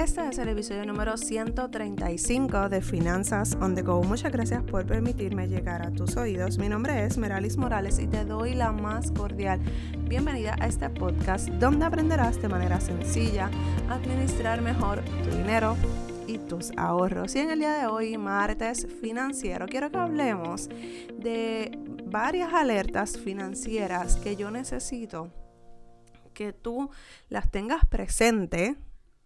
Este es el episodio número 135 de Finanzas on the Go. Muchas gracias por permitirme llegar a tus oídos. Mi nombre es Meralis Morales y te doy la más cordial bienvenida a este podcast donde aprenderás de manera sencilla a administrar mejor tu dinero y tus ahorros. Y en el día de hoy, martes financiero, quiero que hablemos de varias alertas financieras que yo necesito que tú las tengas presente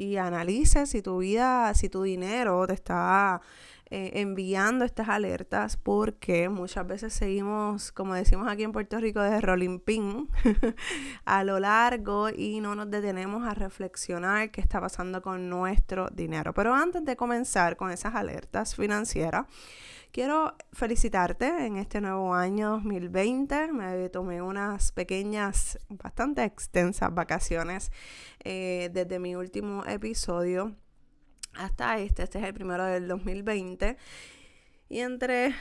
y analices si tu vida, si tu dinero te está eh, enviando estas alertas porque muchas veces seguimos, como decimos aquí en Puerto Rico, de rolling pin a lo largo y no nos detenemos a reflexionar qué está pasando con nuestro dinero. Pero antes de comenzar con esas alertas financieras, Quiero felicitarte en este nuevo año 2020. Me tomé unas pequeñas, bastante extensas vacaciones eh, desde mi último episodio hasta este. Este es el primero del 2020. Y entre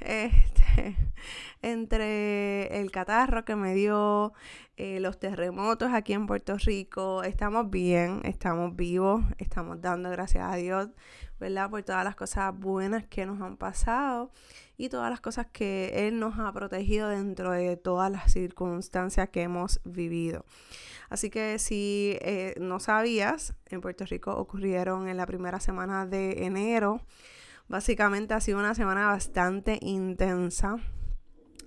este, entre el catarro que me dio, eh, los terremotos aquí en Puerto Rico, estamos bien, estamos vivos, estamos dando gracias a Dios ¿verdad? Por todas las cosas buenas que nos han pasado y todas las cosas que Él nos ha protegido dentro de todas las circunstancias que hemos vivido. Así que si eh, no sabías, en Puerto Rico ocurrieron en la primera semana de enero. Básicamente ha sido una semana bastante intensa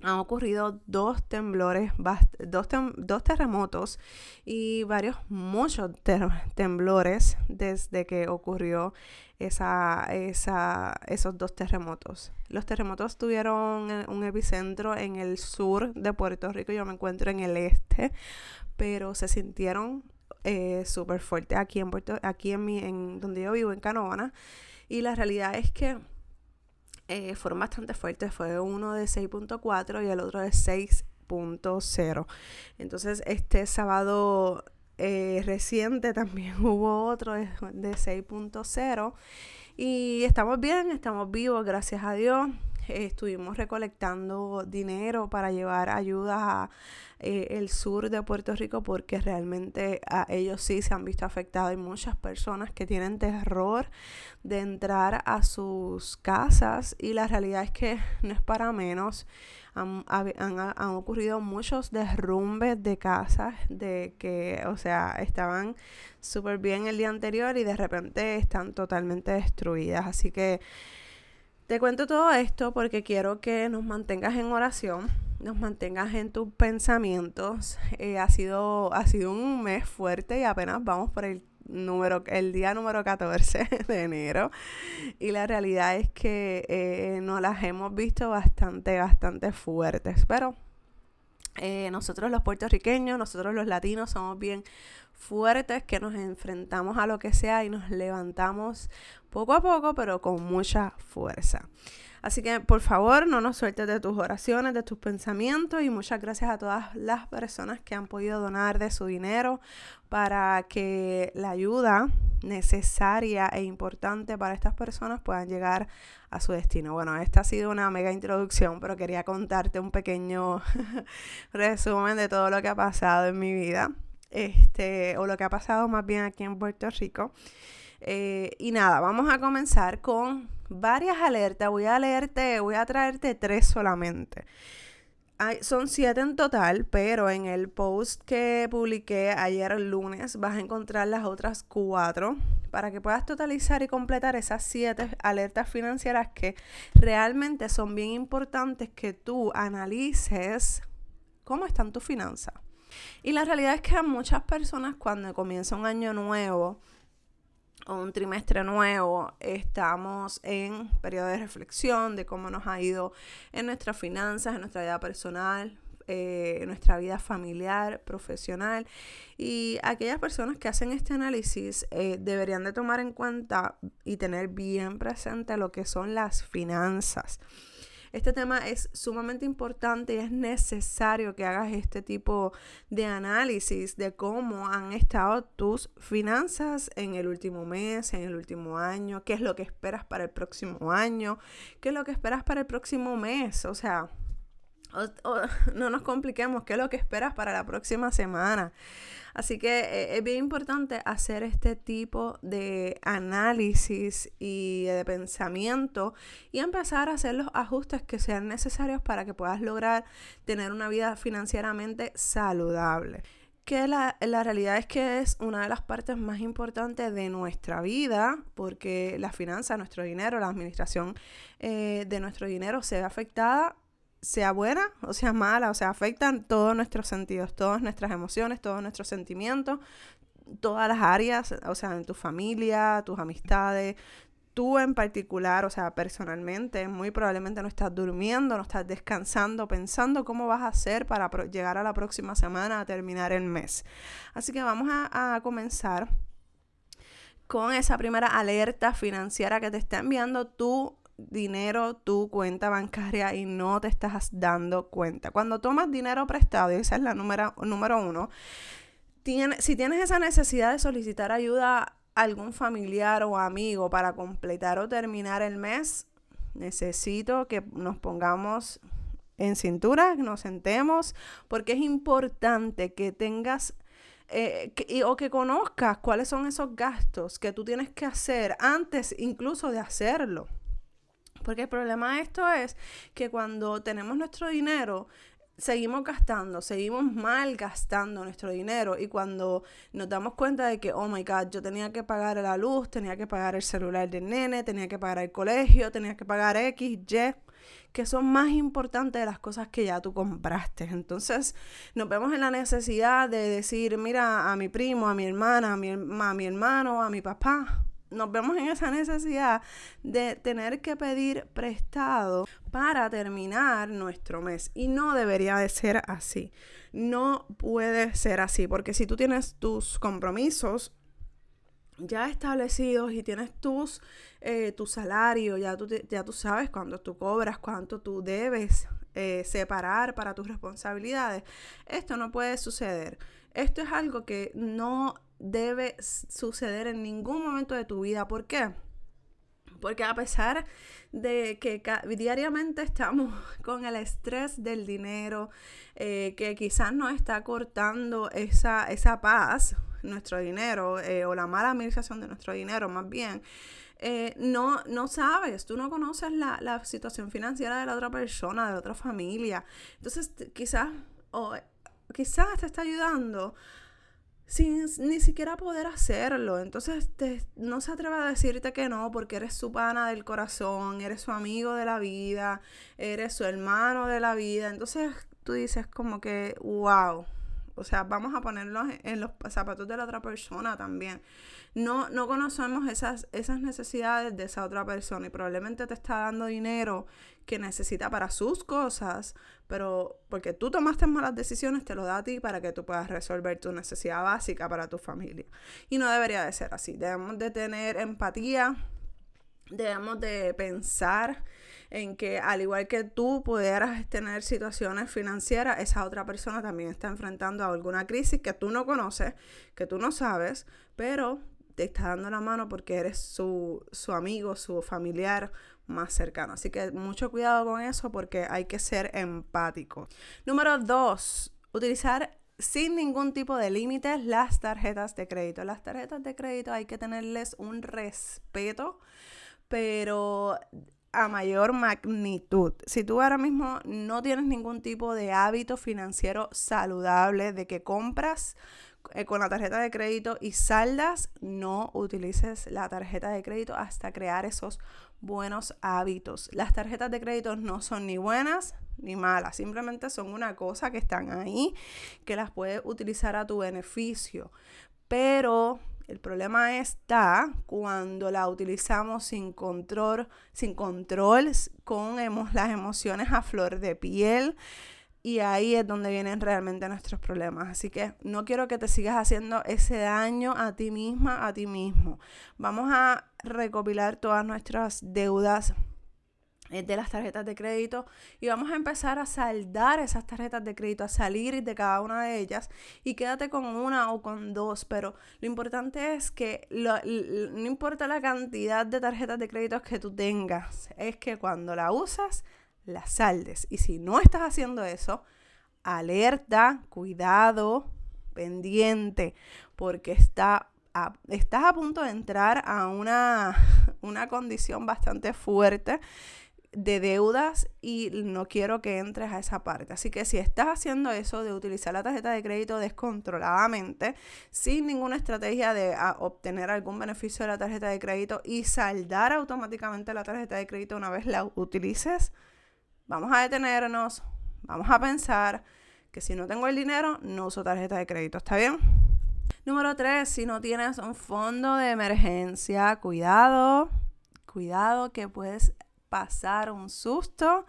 han ocurrido dos temblores, dos, terremotos y varios, muchos temblores desde que ocurrió esa, esos dos terremotos. Los terremotos tuvieron un epicentro en el sur de Puerto Rico, yo me encuentro en el este, pero se sintieron eh, súper fuertes aquí en Puerto, aquí en, mi, en donde yo vivo, en Canóvana. Y la realidad es que eh, fueron bastante fuertes. Fue uno de 6.4 y el otro de 6.0. Entonces, este sábado eh, reciente también hubo otro de, de 6.0. Y estamos bien, estamos vivos, gracias a Dios estuvimos recolectando dinero para llevar ayuda a eh, el sur de Puerto Rico porque realmente a ellos sí se han visto afectados. Hay muchas personas que tienen terror de entrar a sus casas y la realidad es que no es para menos. Han, han, ocurrido muchos derrumbes de casas de que, o sea, estaban súper bien el día anterior y de repente están totalmente destruidas. Así que te cuento todo esto porque quiero que nos mantengas en oración, nos mantengas en tus pensamientos. Eh, ha, sido, ha sido un mes fuerte y apenas vamos por el número, el día número 14 de enero. Y la realidad es que eh, nos las hemos visto bastante, bastante fuertes. Pero eh, nosotros los puertorriqueños, nosotros los latinos somos bien fuertes que nos enfrentamos a lo que sea y nos levantamos poco a poco, pero con mucha fuerza. Así que por favor no nos sueltes de tus oraciones, de tus pensamientos y muchas gracias a todas las personas que han podido donar de su dinero para que la ayuda necesaria e importante para estas personas puedan llegar a su destino. Bueno, esta ha sido una mega introducción, pero quería contarte un pequeño resumen de todo lo que ha pasado en mi vida este, o lo que ha pasado más bien aquí en Puerto Rico. Eh, y nada, vamos a comenzar con varias alertas. Voy a leerte, voy a traerte tres solamente. son siete en total, pero en el post que publiqué ayer lunes vas a encontrar las otras cuatro para que puedas totalizar y completar esas siete alertas financieras que realmente son bien importantes que tú analices cómo están tus finanzas. Y la realidad es que a muchas personas cuando comienza un año nuevo un trimestre nuevo, estamos en periodo de reflexión de cómo nos ha ido en nuestras finanzas, en nuestra vida personal, eh, nuestra vida familiar, profesional. Y aquellas personas que hacen este análisis eh, deberían de tomar en cuenta y tener bien presente lo que son las finanzas. Este tema es sumamente importante y es necesario que hagas este tipo de análisis de cómo han estado tus finanzas en el último mes, en el último año, qué es lo que esperas para el próximo año, qué es lo que esperas para el próximo mes. O sea, no nos compliquemos, ¿qué es lo que esperas para la próxima semana? Así que eh, es bien importante hacer este tipo de análisis y de pensamiento y empezar a hacer los ajustes que sean necesarios para que puedas lograr tener una vida financieramente saludable que la, realidad es que es una de las partes más importantes de nuestra vida, porque la finanza, nuestro dinero, la administración eh, de nuestro dinero se ve afectada sea buena o sea mala, o sea, afectan todos nuestros sentidos, todas nuestras emociones, todos nuestros sentimientos, todas las áreas, o sea, en tu familia, tus amistades, tú en particular, o sea, personalmente, muy probablemente no estás durmiendo, no estás descansando, pensando cómo vas a hacer para llegar a la próxima semana a terminar el mes. Así que vamos a, comenzar con esa primera alerta financiera que te está enviando tu dinero tu cuenta bancaria y no te estás dando cuenta. Cuando tomas dinero prestado, y esa es la número, número uno, tiene, si tienes esa necesidad de solicitar ayuda a algún familiar o amigo para completar o terminar el mes, necesito que nos pongamos en cintura, que nos sentemos, porque es importante que tengas eh, o que conozcas cuáles son esos gastos que tú tienes que hacer antes incluso de hacerlo. Porque el problema de esto es que cuando tenemos nuestro dinero, seguimos gastando, seguimos mal gastando nuestro dinero y cuando nos damos cuenta de que, oh my god, yo tenía que pagar la luz, tenía que pagar el celular del nene, tenía que pagar el colegio, tenía que pagar X, Y, que son más importantes de las cosas que ya tú compraste. Entonces nos vemos en la necesidad de decir, mira, a mi primo, a mi hermana, a mi, a mi hermano, a mi papá, nos vemos en esa necesidad de tener que pedir prestado para terminar nuestro mes. Y no debería de ser así. No puede ser así, porque si tú tienes tus compromisos ya establecidos y tienes tus, eh, tu salario, ya tú, ya tú sabes cuánto tú cobras, cuánto tú debes eh, separar para tus responsabilidades, esto no puede suceder. Esto es algo que no debe suceder en ningún momento de tu vida. ¿Por qué? Porque a pesar de que diariamente estamos con el estrés del dinero, eh, que quizás nos está cortando esa, esa paz, nuestro dinero, eh, o la mala administración de nuestro dinero más bien, eh, no, no sabes, tú no conoces la, la, situación financiera de la otra persona, de otra familia. Entonces, quizás, o quizás te está ayudando sin ni siquiera poder hacerlo. Entonces no se atreve a decirte que no porque eres su pana del corazón, eres su amigo de la vida, eres su hermano de la vida. Entonces tú dices como que, wow. O sea, vamos a ponerlos en los zapatos de la otra persona también. No, no conocemos esas, esas necesidades de esa otra persona y probablemente te está dando dinero que necesita para sus cosas, pero porque tú tomaste malas decisiones, te lo da a ti para que tú puedas resolver tu necesidad básica para tu familia. Y no debería de ser así. Debemos de tener empatía, debemos de pensar en que al igual que tú pudieras tener situaciones financieras, esa otra persona también está enfrentando a alguna crisis que tú no conoces, que tú no sabes, pero te está dando la mano porque eres su, su amigo, su familiar más cercano. Así que mucho cuidado con eso porque hay que ser empático. Número dos, utilizar sin ningún tipo de límites las tarjetas de crédito. Las tarjetas de crédito hay que tenerles un respeto, pero a mayor magnitud. Si tú ahora mismo no tienes ningún tipo de hábito financiero saludable de que compras con la tarjeta de crédito y saldas, no utilices la tarjeta de crédito hasta crear esos buenos hábitos. Las tarjetas de crédito no son ni buenas ni malas, simplemente son una cosa que están ahí, que las puedes utilizar a tu beneficio. Pero el problema está cuando la utilizamos sin control, sin control, con las emociones a flor de piel. Y ahí es donde vienen realmente nuestros problemas. Así que no quiero que te sigas haciendo ese daño a ti misma, a ti mismo. Vamos a recopilar todas nuestras deudas eh, de las tarjetas de crédito y vamos a empezar a saldar esas tarjetas de crédito, a salir de cada una de ellas y quédate con una o con dos, pero lo importante es que no importa la cantidad de tarjetas de crédito que tú tengas, es que cuando la usas la saldes. Y si no estás haciendo eso, alerta, cuidado, pendiente, porque está estás a punto de entrar a una, una condición bastante fuerte de deudas y no quiero que entres a esa parte. Así que si estás haciendo eso de utilizar la tarjeta de crédito descontroladamente, sin ninguna estrategia de obtener algún beneficio de la tarjeta de crédito y saldar automáticamente la tarjeta de crédito una vez la utilices, vamos a detenernos, vamos a pensar que si no tengo el dinero, no uso tarjeta de crédito. ¿Está bien? Número 3, si no tienes un fondo de emergencia, cuidado, cuidado que puedes pasar un susto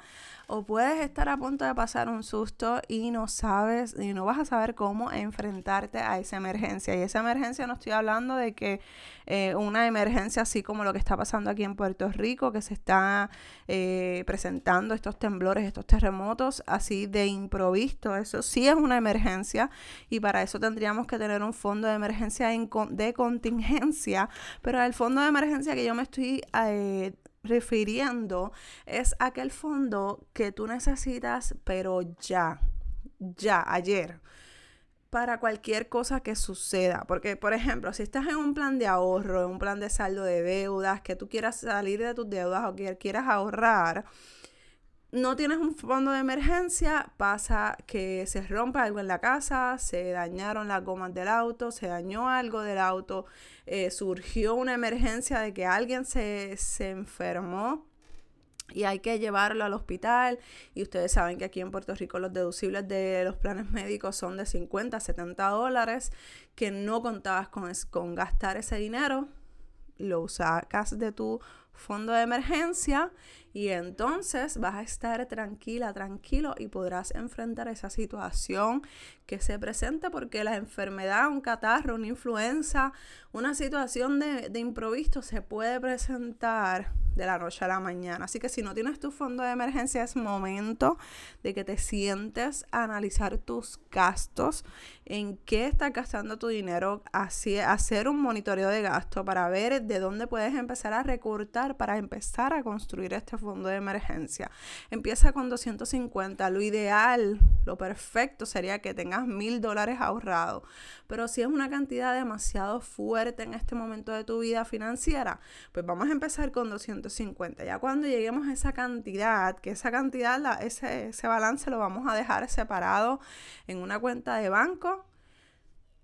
o puedes estar a punto de pasar un susto y no sabes y no vas a saber cómo enfrentarte a esa emergencia. Y esa emergencia no estoy hablando de que eh, una emergencia así como lo que está pasando aquí en Puerto Rico, que se está eh, presentando estos temblores, estos terremotos así de improvisto. Eso sí es una emergencia y para eso tendríamos que tener un fondo de emergencia de contingencia. Pero el fondo de emergencia que yo me estoy... Eh, refiriendo es aquel fondo que tú necesitas, pero ya, ya, ayer, para cualquier cosa que suceda. Porque, por ejemplo, si estás en un plan de ahorro, en un plan de saldo de deudas, que tú quieras salir de tus deudas o que quieras ahorrar, no tienes un fondo de emergencia, pasa que se rompe algo en la casa, se dañaron las gomas del auto, se dañó algo del auto, eh, surgió una emergencia de que alguien se, se enfermó y hay que llevarlo al hospital. Y ustedes saben que aquí en Puerto Rico los deducibles de los planes médicos son de 50 a 70 dólares, que no contabas con, con gastar ese dinero, lo sacas de tu fondo de emergencia y entonces vas a estar tranquila, tranquilo y podrás enfrentar esa situación que se presente porque la enfermedad, un catarro, una influenza, una situación de, de improviso se puede presentar de la noche a la mañana. Así que si no tienes tu fondo de emergencia es momento de que te sientes a analizar tus gastos, en qué estás gastando tu dinero, así, hacer un monitoreo de gasto para ver de dónde puedes empezar a recortar para empezar a construir este fondo de emergencia. Empieza con 250. Lo ideal, lo perfecto sería que tengas mil dólares ahorrados. Pero si es una cantidad demasiado fuerte en este momento de tu vida financiera, pues vamos a empezar con 250. Ya cuando lleguemos a esa cantidad, que esa cantidad, ese, ese balance lo vamos a dejar separado en una cuenta de banco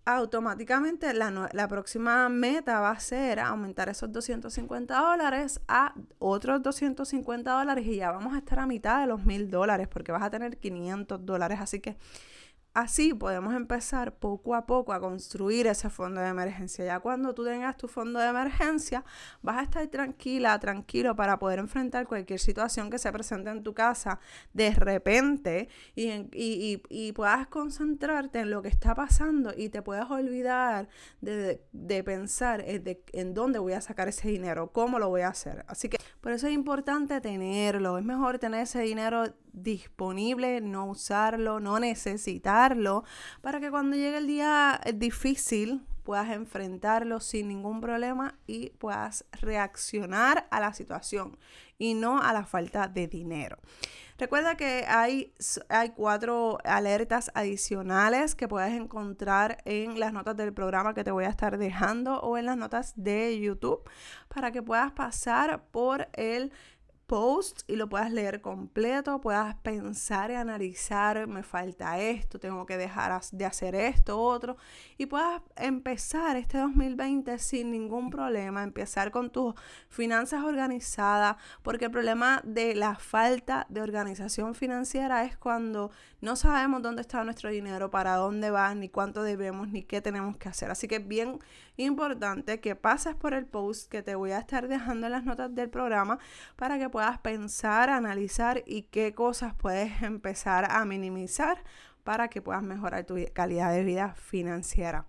automáticamente la, la, próxima meta va a ser aumentar esos 250 dólares a otros 250 dólares y ya vamos a estar a mitad de los mil dólares porque vas a tener 500 dólares. Así que Así podemos empezar poco a poco a construir ese fondo de emergencia. Ya cuando tú tengas tu fondo de emergencia, vas a estar tranquila, tranquilo para poder enfrentar cualquier situación que se presente en tu casa de repente y, puedas concentrarte en lo que está pasando y te puedas olvidar de, pensar en, en dónde voy a sacar ese dinero, cómo lo voy a hacer. Así que por eso es importante tenerlo. Es mejor tener ese dinero disponible, no usarlo, no necesitarlo, para que cuando llegue el día difícil puedas enfrentarlo sin ningún problema y puedas reaccionar a la situación y no a la falta de dinero. Recuerda que hay, hay cuatro alertas adicionales que puedes encontrar en las notas del programa que te voy a estar dejando o en las notas de YouTube para que puedas pasar por el post y lo puedas leer completo, puedas pensar y analizar, me falta esto, tengo que dejar de hacer esto, otro, y puedas empezar este 2020 sin ningún problema, empezar con tus finanzas organizadas, porque el problema de la falta de organización financiera es cuando no sabemos dónde está nuestro dinero, para dónde va, ni cuánto debemos, ni qué tenemos que hacer. Así que bien importante que pases por el post que te voy a estar dejando en las notas del programa para que puedas pensar, analizar y qué cosas puedes empezar a minimizar para que puedas mejorar tu calidad de vida financiera.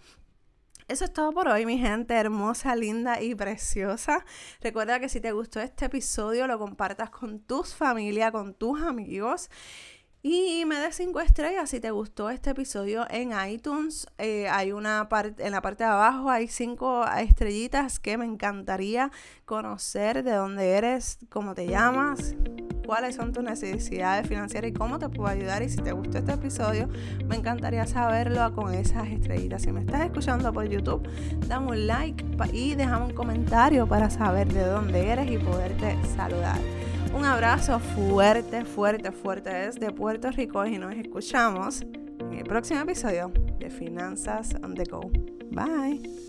Eso es todo por hoy, mi gente hermosa, linda y preciosa. Recuerda que si te gustó este episodio, lo compartas con tus familia, con tus amigos. Y me des 5 estrellas si te gustó este episodio en iTunes. Eh, hay una parte, en la parte de abajo hay 5 estrellitas que me encantaría conocer de dónde eres, cómo te llamas, cuáles son tus necesidades financieras y cómo te puedo ayudar. Y si te gustó este episodio, me encantaría saberlo con esas estrellitas. Si me estás escuchando por YouTube, dame un like y déjame un comentario para saber de dónde eres y poderte saludar. Un abrazo fuerte, fuerte, fuerte desde Puerto Rico y nos escuchamos en el próximo episodio de Finanzas on the Go. Bye.